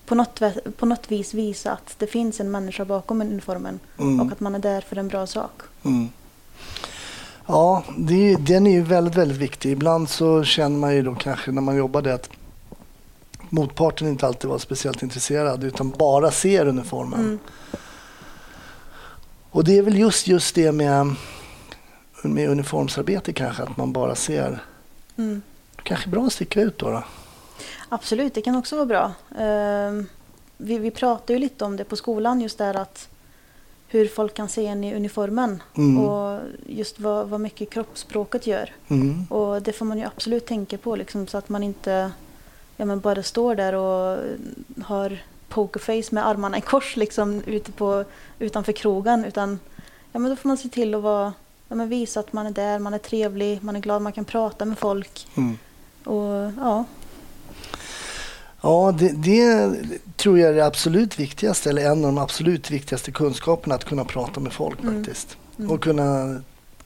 Speaker 4: på något, på något vis visa att det finns en människa bakom uniformen
Speaker 2: Mm.
Speaker 4: och att man är där för en bra sak.
Speaker 2: Mm. Ja, det den är ju väldigt, väldigt viktig. Ibland så känner man ju då kanske när man jobbar det att motparten inte alltid var speciellt intresserad utan bara ser uniformen.
Speaker 4: Mm.
Speaker 2: Och det är väl just, just det med, med uniformsarbete kanske, att man bara ser.
Speaker 4: Mm.
Speaker 2: Kanske bra att sticka ut då. då.
Speaker 4: Absolut, det kan också vara bra. Ehm, vi, vi pratar ju lite om det på skolan, just där att hur folk kan se en i uniformen
Speaker 2: Mm.
Speaker 4: och just vad, vad mycket kroppsspråket gör.
Speaker 2: Mm.
Speaker 4: Och det får man ju absolut tänka på liksom, så att man inte ja, men bara står där och har pokerface med armarna i kors liksom, ute på, utanför krogen. Utan ja, men då får man se till att vara, ja, men visa att man är där, man är trevlig, man är glad, man kan prata med folk.
Speaker 2: Mm.
Speaker 4: Och ja,
Speaker 2: Ja, det, det tror jag är det absolut viktigaste, eller en av de absolut viktigaste kunskaperna, att kunna prata med folk
Speaker 4: Mm.
Speaker 2: faktiskt.
Speaker 4: Mm.
Speaker 2: Och kunna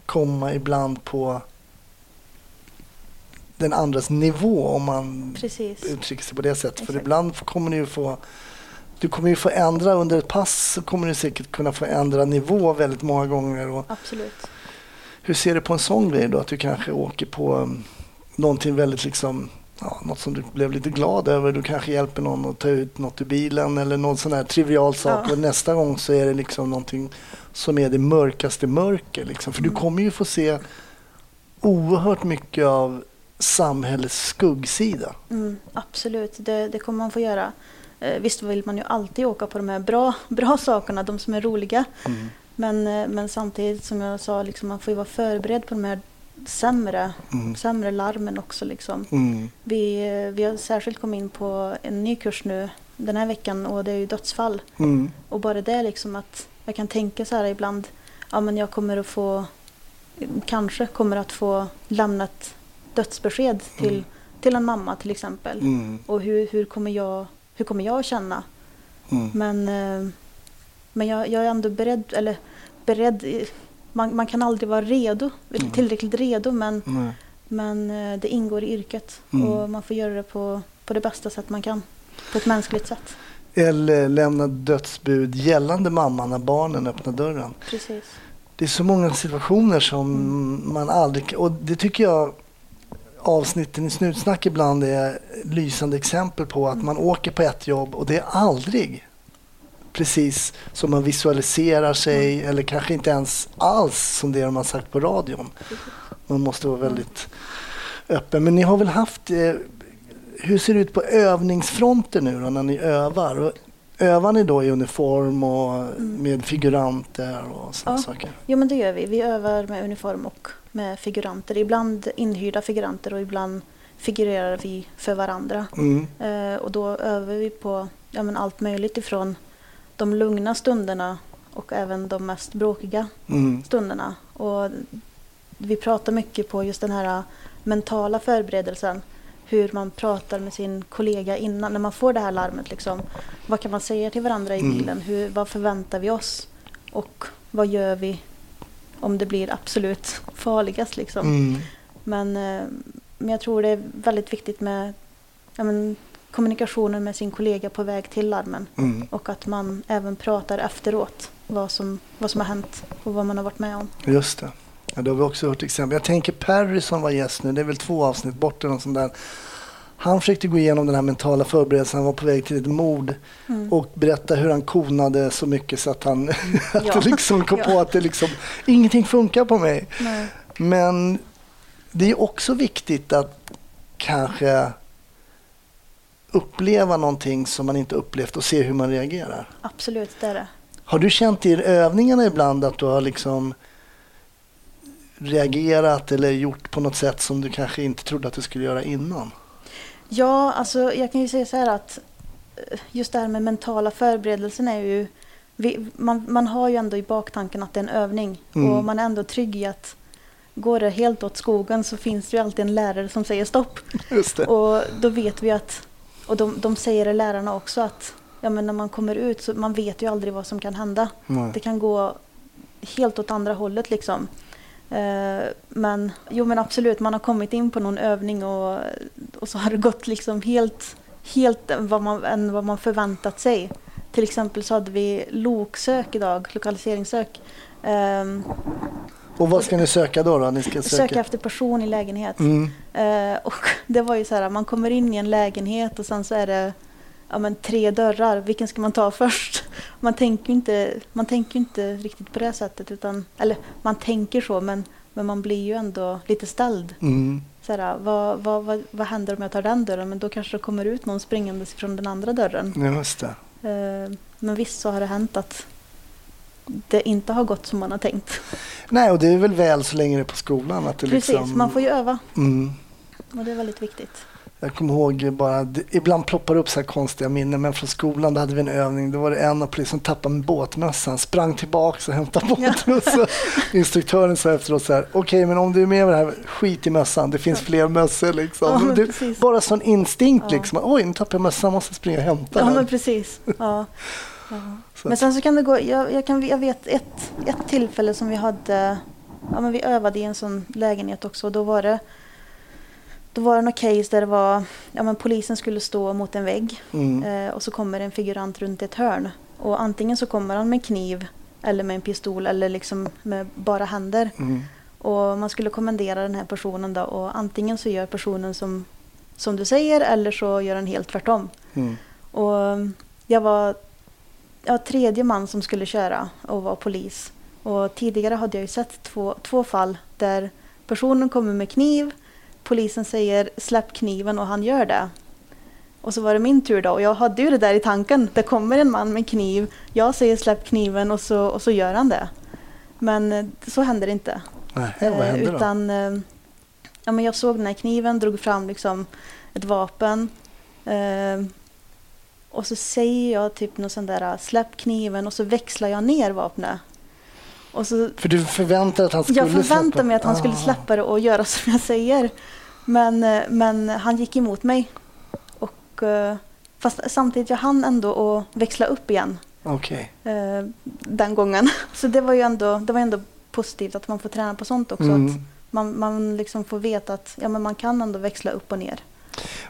Speaker 2: komma ibland på den andras nivå om man
Speaker 4: precis.
Speaker 2: uttrycker sig på det sättet. För
Speaker 4: Exakt.
Speaker 2: ibland kommer du ju få du kommer ju få ändra under ett pass så kommer du säkert kunna få ändra nivå väldigt många gånger. Och
Speaker 4: Absolut.
Speaker 2: hur ser du på en sån grej då? Att du kanske åker på um, någonting väldigt liksom Ja, något som du blev lite glad över. Du kanske hjälper någon att ta ut något ur bilen eller någon sån här trivial sak.
Speaker 4: Ja.
Speaker 2: Och nästa gång så är det liksom någonting som är det mörkaste mörker. Liksom. För du
Speaker 4: Mm.
Speaker 2: kommer ju få se oerhört mycket av samhällets skuggsida.
Speaker 4: Mm, absolut, det, det kommer man få göra. Eh, visst vill man ju alltid åka på de här bra, bra sakerna, de som är roliga.
Speaker 2: Mm.
Speaker 4: Men, eh, men samtidigt som jag sa, liksom, man får ju vara förberedd på de här sämre,
Speaker 2: Mm.
Speaker 4: sämre larmen också. Liksom.
Speaker 2: Mm.
Speaker 4: Vi, eh, vi har särskilt kommit in på en ny kurs nu den här veckan och det är ju dödsfall.
Speaker 2: Mm.
Speaker 4: Och bara det liksom att jag kan tänka så här ibland, ja men jag kommer att få, kanske kommer att få lämna ett dödsbesked till,
Speaker 2: Mm.
Speaker 4: till en mamma till exempel.
Speaker 2: Mm.
Speaker 4: Och hur, hur, kommer jag, hur kommer jag att känna?
Speaker 2: Mm.
Speaker 4: Men, eh, men jag, jag är ändå beredd, eller beredd, man, man kan aldrig vara redo,
Speaker 2: Mm.
Speaker 4: tillräckligt redo men, men eh, det ingår i yrket
Speaker 2: Mm.
Speaker 4: och man får göra det på, på det bästa sätt man kan. På ett mänskligt sätt.
Speaker 2: Eller lämna dödsbud gällande mamman när barnen öppnar dörren.
Speaker 4: Precis.
Speaker 2: Det är så många situationer som
Speaker 4: Mm.
Speaker 2: man aldrig... Och det tycker jag avsnitten i Snutsnack ibland är lysande exempel på. Att
Speaker 4: Mm.
Speaker 2: man åker på ett jobb och det är aldrig precis som man visualiserar sig
Speaker 4: Mm.
Speaker 2: eller kanske inte ens alls som det de har sagt på radion. Man måste vara väldigt öppen. Men ni har väl haft... Eh, hur ser det ut på övningsfronten nu då när ni övar? Och övar ni då i uniform och med figuranter och sådana
Speaker 4: Ja.
Speaker 2: saker?
Speaker 4: Jo men det gör vi. Vi övar med uniform och med figuranter. Ibland inhyrda figuranter och ibland figurerar vi för varandra.
Speaker 2: Mm.
Speaker 4: Eh, och då övar vi på ja, men allt möjligt ifrån de lugna stunderna och även de mest bråkiga
Speaker 2: Mm.
Speaker 4: stunderna. Och vi pratar mycket på just den här mentala förberedelsen. Hur man pratar med sin kollega innan, när man får det här larmet. Liksom. Vad kan man säga till varandra i
Speaker 2: Mm.
Speaker 4: bilen? Hur, vad förväntar vi oss? Och vad gör vi om det blir absolut farligast? Liksom.
Speaker 2: Mm.
Speaker 4: Men, eh, men jag tror det är väldigt viktigt med men, kommunikationen med sin kollega på väg till larmen.
Speaker 2: Mm.
Speaker 4: Och att man även pratar efteråt vad som, vad som har hänt och vad man har varit med om.
Speaker 2: Just det. Ja, det har vi också hört exempel. Jag tänker Perry som var gäst nu, det är väl två avsnitt bort eller något sånt där. Han försökte gå igenom den här mentala förberedelsen, han var på väg till ett mord
Speaker 4: Mm.
Speaker 2: och berätta hur han konade så mycket så att han att
Speaker 4: Ja.
Speaker 2: liksom kom på
Speaker 4: Ja.
Speaker 2: att det liksom, ingenting funkar på mig.
Speaker 4: Nej.
Speaker 2: Men det är också viktigt att kanske uppleva någonting som man inte upplevt och se hur man reagerar.
Speaker 4: Absolut, det är det.
Speaker 2: Har du känt i övningarna ibland att du har liksom reagerat eller gjort på något sätt som du kanske inte trodde att du skulle göra innan?
Speaker 4: Ja, alltså jag kan ju säga så här att eh, just det här med mentala förberedelsen är ju... Vi, man, man har ju ändå i baktanken att det är en övning
Speaker 2: Mm.
Speaker 4: och man är ändå trygg i att går det helt åt skogen så finns det ju alltid en lärare som säger stopp.
Speaker 2: Just det.
Speaker 4: Och då vet vi att, och de, de säger det lärarna också att ja, men när man kommer ut så man vet ju aldrig vad som kan hända.
Speaker 2: Nej.
Speaker 4: Det kan gå helt åt andra hållet liksom. Eh, men jo men absolut, man har kommit in på någon övning och, och så har det gått liksom helt, helt vad man, än vad man förväntat sig. Till exempel så hade vi loksök idag, lokaliseringssök. Ehm,
Speaker 2: Och vad ska ni söka då? då? Ni ska söka...
Speaker 4: söka efter person i lägenhet.
Speaker 2: Mm.
Speaker 4: Eh, och det var ju så här, man kommer in i en lägenhet och sen så är det ja, men tre dörrar. Vilken ska man ta först? Man tänker ju inte, man tänker inte riktigt på det sättet. Utan, eller man tänker så men, men man blir ju ändå lite ställd.
Speaker 2: Mm.
Speaker 4: Så här, vad, vad, vad, vad händer om jag tar den dörren? Men då kanske det kommer ut någon springandes från den andra dörren.
Speaker 2: Just det.
Speaker 4: Eh, men visst så har det hänt att det inte har gått som man har tänkt.
Speaker 2: Nej, och det är väl väl så länge det är på skolan. Att det
Speaker 4: Precis,
Speaker 2: liksom...
Speaker 4: man får ju öva.
Speaker 2: mm.
Speaker 4: Och det är väldigt viktigt.
Speaker 2: Jag kommer ihåg bara, ibland ploppar det upp så här konstiga minnen, men från skolan då hade vi en övning. Då var det en av polisen som tappade med båtmössan, sprang tillbaka och hämtade båtmössan. Instruktören sa efteråt så här, okej men om du är med med det här, skit i mössan, det finns fler mössor liksom.
Speaker 4: Ja,
Speaker 2: det, bara sån instinkt
Speaker 4: Ja.
Speaker 2: liksom, oj nu tappade jag mössan, måste springa och hämta
Speaker 4: Ja
Speaker 2: den.
Speaker 4: men precis. Ja. Men sen så kan det gå, jag, jag, kan, jag vet ett, ett tillfälle som vi hade, ja men vi övade i en sån lägenhet också och då var det då var det något case där det var, ja men polisen skulle stå mot en vägg
Speaker 2: Mm.
Speaker 4: eh, och så kommer en figurant runt ett hörn. Och antingen så kommer han med kniv eller med en pistol eller liksom med bara händer.
Speaker 2: Mm.
Speaker 4: Och man skulle kommendera den här personen då och antingen så gör personen som, som du säger eller så gör den helt tvärtom.
Speaker 2: Mm.
Speaker 4: Och jag var ja, tredje man som skulle köra och var polis. Och tidigare hade jag ju sett två, två fall där personen kommer med kniv, polisen säger släpp kniven och han gör det. Och så var det min tur då och jag hade ju det där i tanken. Det kommer en man med kniv, jag säger släpp kniven och så, och så gör han det. Men eh, så hände det inte.
Speaker 2: Nej, vad
Speaker 4: Eh,
Speaker 2: hände då?
Speaker 4: Utan, eh, ja, men jag såg den här kniven, drog fram liksom ett vapen. Och så säger jag typ något sånt där, släpp kniven och så växlar jag ner vapnet. Så,
Speaker 2: För du förväntade att han skulle
Speaker 4: jag förväntade
Speaker 2: släppa?
Speaker 4: mig att han skulle
Speaker 2: Ah.
Speaker 4: släppa det och göra som jag säger. Men, eh, men han gick emot mig. Och, eh, fast samtidigt jag hann ändå att växla upp igen
Speaker 2: Okej.
Speaker 4: eh, den gången. Så det var ju ändå, det var ändå positivt att man får träna på sånt också. Att
Speaker 2: Mm.
Speaker 4: man, man liksom får veta att ja, men man kan ändå växla upp och ner.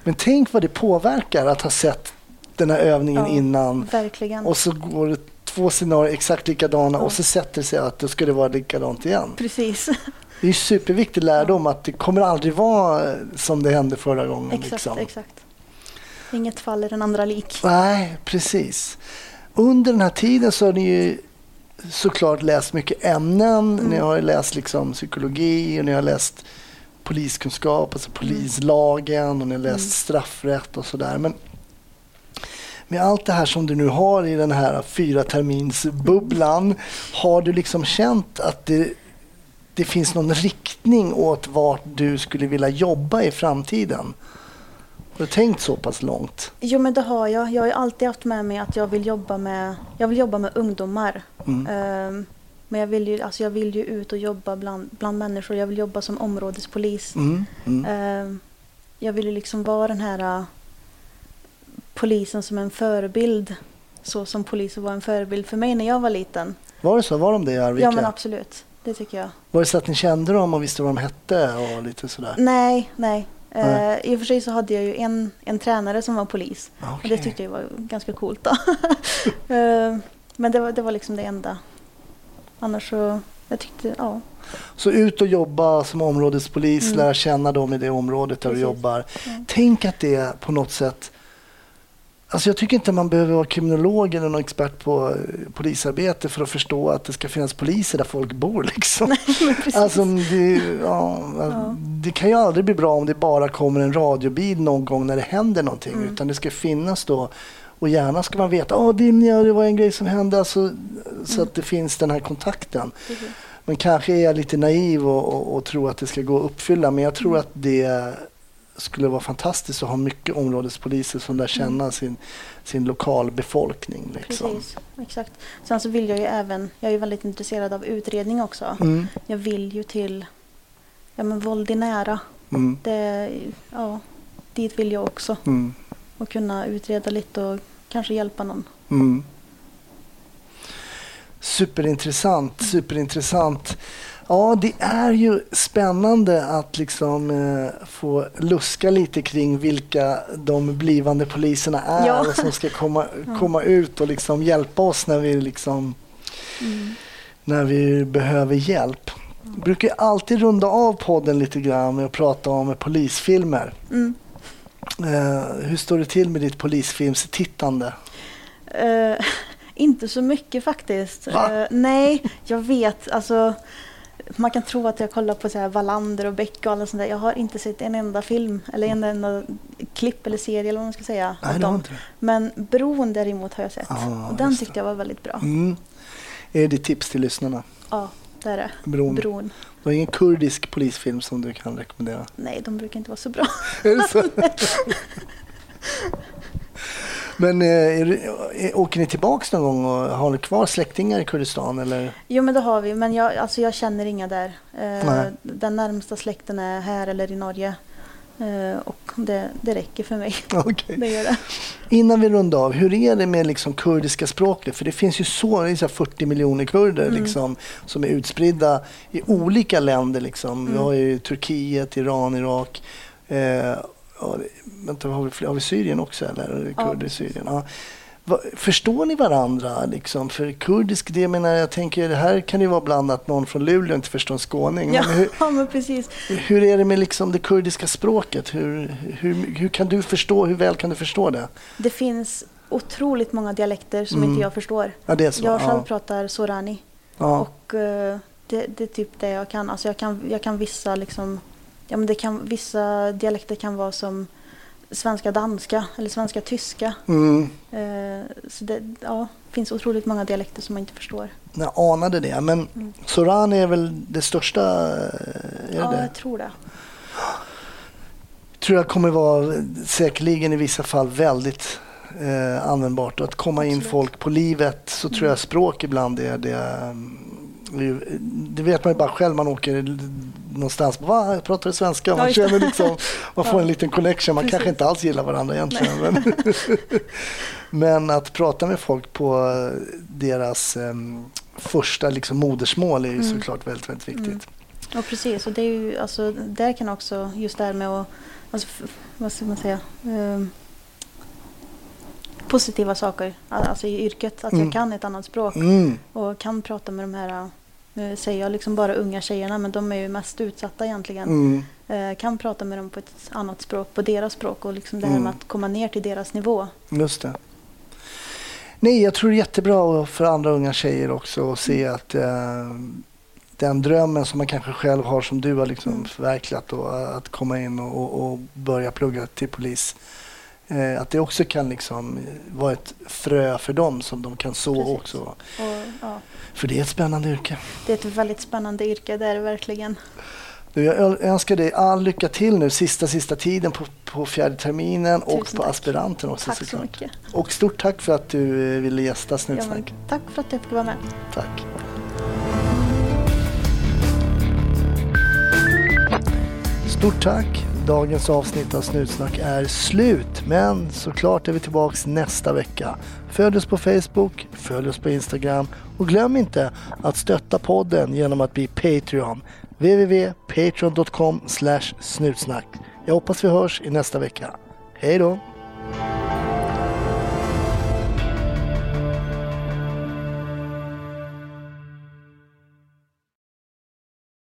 Speaker 2: Men tänk vad det påverkar att ha sett den här övningen
Speaker 4: Ja.
Speaker 2: innan
Speaker 4: Verkligen.
Speaker 2: och så går det två scenarier exakt likadana och så sätter sig att då ska det vara likadant igen.
Speaker 4: Precis.
Speaker 2: Det är superviktig lärdom att det kommer aldrig vara eh, som det hände förra gången.
Speaker 4: exakt,
Speaker 2: liksom.
Speaker 4: exakt. Inget fall är den andra lik.
Speaker 2: Nej, precis. Under den här tiden så har ni ju såklart läst mycket ämnen.
Speaker 4: Mm.
Speaker 2: Ni har läst liksom psykologi och ni har läst poliskunskap, alltså polislagen och ni har läst
Speaker 4: Mm.
Speaker 2: straffrätt och sådär. Men med allt det här som du nu har i den här fyra terminsbubblan, har du liksom känt att det, det finns någon riktning åt vart du skulle vilja jobba i framtiden? Har du tänkt så pass långt?
Speaker 4: Jo men det har jag. Jag har alltid haft med mig att jag vill jobba med, jag vill jobba med ungdomar.
Speaker 2: Mm.
Speaker 4: Ehm, men jag vill, ju, alltså jag vill ju ut och jobba bland, bland människor. Jag vill jobba som områdespolis.
Speaker 2: Mm, mm.
Speaker 4: Ehm, jag vill ju liksom vara den här polisen som en förebild. Så som polisen var en förebild för mig när jag var liten.
Speaker 2: Var det så? Var de det i Arvika?
Speaker 4: Ja men absolut, det tycker jag.
Speaker 2: Var det så att ni kände dem och visste vad de hette och lite sådär?
Speaker 4: Nej, nej.
Speaker 2: Nej.
Speaker 4: I och för sig så hade jag ju en, en tränare som var polis. Och det tyckte jag var ganska coolt då. Eh, men det var, det var liksom det enda. Annars så, jag tyckte, ja.
Speaker 2: Så ut och jobba som områdespolis,
Speaker 4: Mm.
Speaker 2: lära känna dem i det området där du
Speaker 4: Precis.
Speaker 2: jobbar.
Speaker 4: Mm.
Speaker 2: Tänk att det på något sätt Alltså jag tycker inte man behöver vara kriminolog eller någon expert på eh, polisarbete för att förstå att det ska finnas poliser där folk bor. Liksom.
Speaker 4: precis.
Speaker 2: alltså, det, ja,
Speaker 4: Ja.
Speaker 2: det kan ju aldrig bli bra om det bara kommer en radiobil någon gång när det händer någonting.
Speaker 4: Mm.
Speaker 2: Utan det ska finnas då och gärna ska man veta att Dinja, det var en grej som hände. Alltså, Så
Speaker 4: Mm.
Speaker 2: att det finns den här kontakten.
Speaker 4: Precis.
Speaker 2: Men kanske är jag lite naiv och, och, och tror att det ska gå att uppfylla. Men jag tror
Speaker 4: Mm.
Speaker 2: att det skulle vara fantastiskt att ha mycket områdespoliser som lär känna sin, sin lokalbefolkning. Liksom.
Speaker 4: Mm. Precis, exakt. Sen så vill jag ju även, jag är ju väldigt intresserad av utredning också.
Speaker 2: Mm,
Speaker 4: Jag vill ju till ja, men våld i nära.
Speaker 2: mm,
Speaker 4: Det, ja, dit vill jag också.
Speaker 2: mm,
Speaker 4: Och kunna utreda lite och kanske hjälpa någon.
Speaker 2: mm. Superintressant, superintressant. Ja, det är ju spännande att liksom eh, få luska lite kring vilka de blivande poliserna är
Speaker 4: Ja.
Speaker 2: och som ska komma, komma ut och liksom hjälpa oss när vi liksom när vi behöver hjälp. Jag brukar alltid runda av podden lite grann med att prata om polisfilmer.
Speaker 4: Mm.
Speaker 2: Eh, hur står det till med ditt polisfilmstittande?
Speaker 4: Eh, inte så mycket faktiskt. Eh, nej, jag vet. Alltså, man kan tro att jag kollar på så här Wallander och Beck och alla sånt där. Jag har inte sett en enda film eller en enda klipp eller serie eller vad man ska säga.
Speaker 2: Nej,
Speaker 4: av
Speaker 2: har
Speaker 4: dem. Men Bron däremot har jag sett.
Speaker 2: Ah,
Speaker 4: och den tyckte jag var väldigt bra.
Speaker 2: Mm. Är det tips till lyssnarna?
Speaker 4: Ja, det är det.
Speaker 2: Bron.
Speaker 4: Bron.
Speaker 2: Det var ingen kurdisk polisfilm som du kan rekommendera?
Speaker 4: Nej, de brukar inte vara så bra.
Speaker 2: Är det så? Men eh, är är, åker ni tillbaks någon gång och har kvar släktingar i Kurdistan? Eller?
Speaker 4: Jo, men det har vi. Men jag, alltså, jag känner inga där. Eh,
Speaker 2: Nej.
Speaker 4: den närmsta släkten är här eller i Norge. Eh, och det, det räcker för mig.
Speaker 2: Okej.
Speaker 4: Det gör det.
Speaker 2: Innan vi rundar av, hur är det med liksom kurdiska språket? För det finns ju så, det så här 40 miljoner kurder
Speaker 4: Mm.
Speaker 2: liksom, som är utspridda i olika länder. Liksom. Vi
Speaker 4: Mm.
Speaker 2: har ju Turkiet, Iran, Irak. Eh, ja, det- vänta, har, vi, har vi Syrien också? Eller?
Speaker 4: Ja,
Speaker 2: Kurder i Syrien. Ja. Förstår ni varandra? Liksom? För kurdisk, det menar, jag tänker, det här kan ju vara bland att någon från Luleå inte förstår en skåning.
Speaker 4: Ja,
Speaker 2: Men hur,
Speaker 4: ja, men precis.
Speaker 2: hur är det med liksom det kurdiska språket? Hur, hur, hur kan du förstå, hur väl kan du förstå det?
Speaker 4: Det finns otroligt många dialekter som
Speaker 2: Mm.
Speaker 4: inte jag förstår.
Speaker 2: Ja, det är så.
Speaker 4: Jag själv
Speaker 2: ja.
Speaker 4: pratar sorani
Speaker 2: Ja.
Speaker 4: och eh, det, det är typ det jag kan. Alltså jag kan, jag kan vissa liksom, ja men det kan, vissa dialekter kan vara som svenska danska eller svenska tyska.
Speaker 2: Mm.
Speaker 4: Eh, så det ja, finns otroligt många dialekter som man inte förstår.
Speaker 2: Jag anade det. Men
Speaker 4: Mm.
Speaker 2: Soran är väl det största? eh, Är
Speaker 4: Ja,
Speaker 2: det?
Speaker 4: jag tror det.
Speaker 2: tror jag kommer vara säkerligen i vissa fall väldigt eh, användbart. Att komma in
Speaker 4: Absolut. Mm.
Speaker 2: folk på livet så tror jag språk ibland är det. Mm, Det vet man ju bara själv man åker någonstans. Va, jag pratar svenska. Man känner liksom, man får en liten connection. Man kanske inte alls gillar varandra egentligen. Men, men att prata med folk på deras em, första liksom, modersmål är ju
Speaker 4: Mm.
Speaker 2: såklart väldigt, väldigt viktigt.
Speaker 4: Mm. Ja, precis. Och det är ju, alltså, där kan också just det här med att, alltså, vad ska man säga, ehm, positiva saker alltså i yrket. Att
Speaker 2: Mm.
Speaker 4: jag kan ett annat språk
Speaker 2: Mm.
Speaker 4: och kan prata med de här, nu säger jag liksom bara unga tjejerna, men de är ju mest utsatta egentligen.
Speaker 2: Mm.
Speaker 4: Eh, kan prata med dem på ett annat språk, på deras språk och liksom det här
Speaker 2: Mm.
Speaker 4: med att komma ner till deras nivå.
Speaker 2: Just det. Nej, jag tror det är jättebra för andra unga tjejer också att se att eh, den drömmen som man kanske själv har som du har liksom
Speaker 4: Mm.
Speaker 2: förverkligat och att komma in och, och börja plugga till polis. Eh, att det också kan liksom vara ett frö för dem som de kan så
Speaker 4: Precis.
Speaker 2: också.
Speaker 4: Och, ja,
Speaker 2: För det är ett spännande yrke.
Speaker 4: det är ett väldigt spännande yrke, det är det verkligen.
Speaker 2: Du, jag önskar dig all lycka till nu sista, sista tiden på, på fjärde terminen och
Speaker 4: Tusen
Speaker 2: på
Speaker 4: tack.
Speaker 2: aspiranten också
Speaker 4: Tack så
Speaker 2: såklart.
Speaker 4: mycket.
Speaker 2: Och stort tack för att du eh, ville gästa
Speaker 4: Ja,
Speaker 2: Snutsnack.
Speaker 4: tack för att jag fick vara med.
Speaker 2: Tack. Stort tack. Dagens avsnitt av Snutsnack är slut. Men såklart är vi tillbaks nästa vecka. Följ oss på Facebook, följ oss på Instagram och glöm inte att stötta podden genom att bli Patreon. www.patreon.com snutsnack. Jag hoppas vi hörs i nästa vecka. Hej då!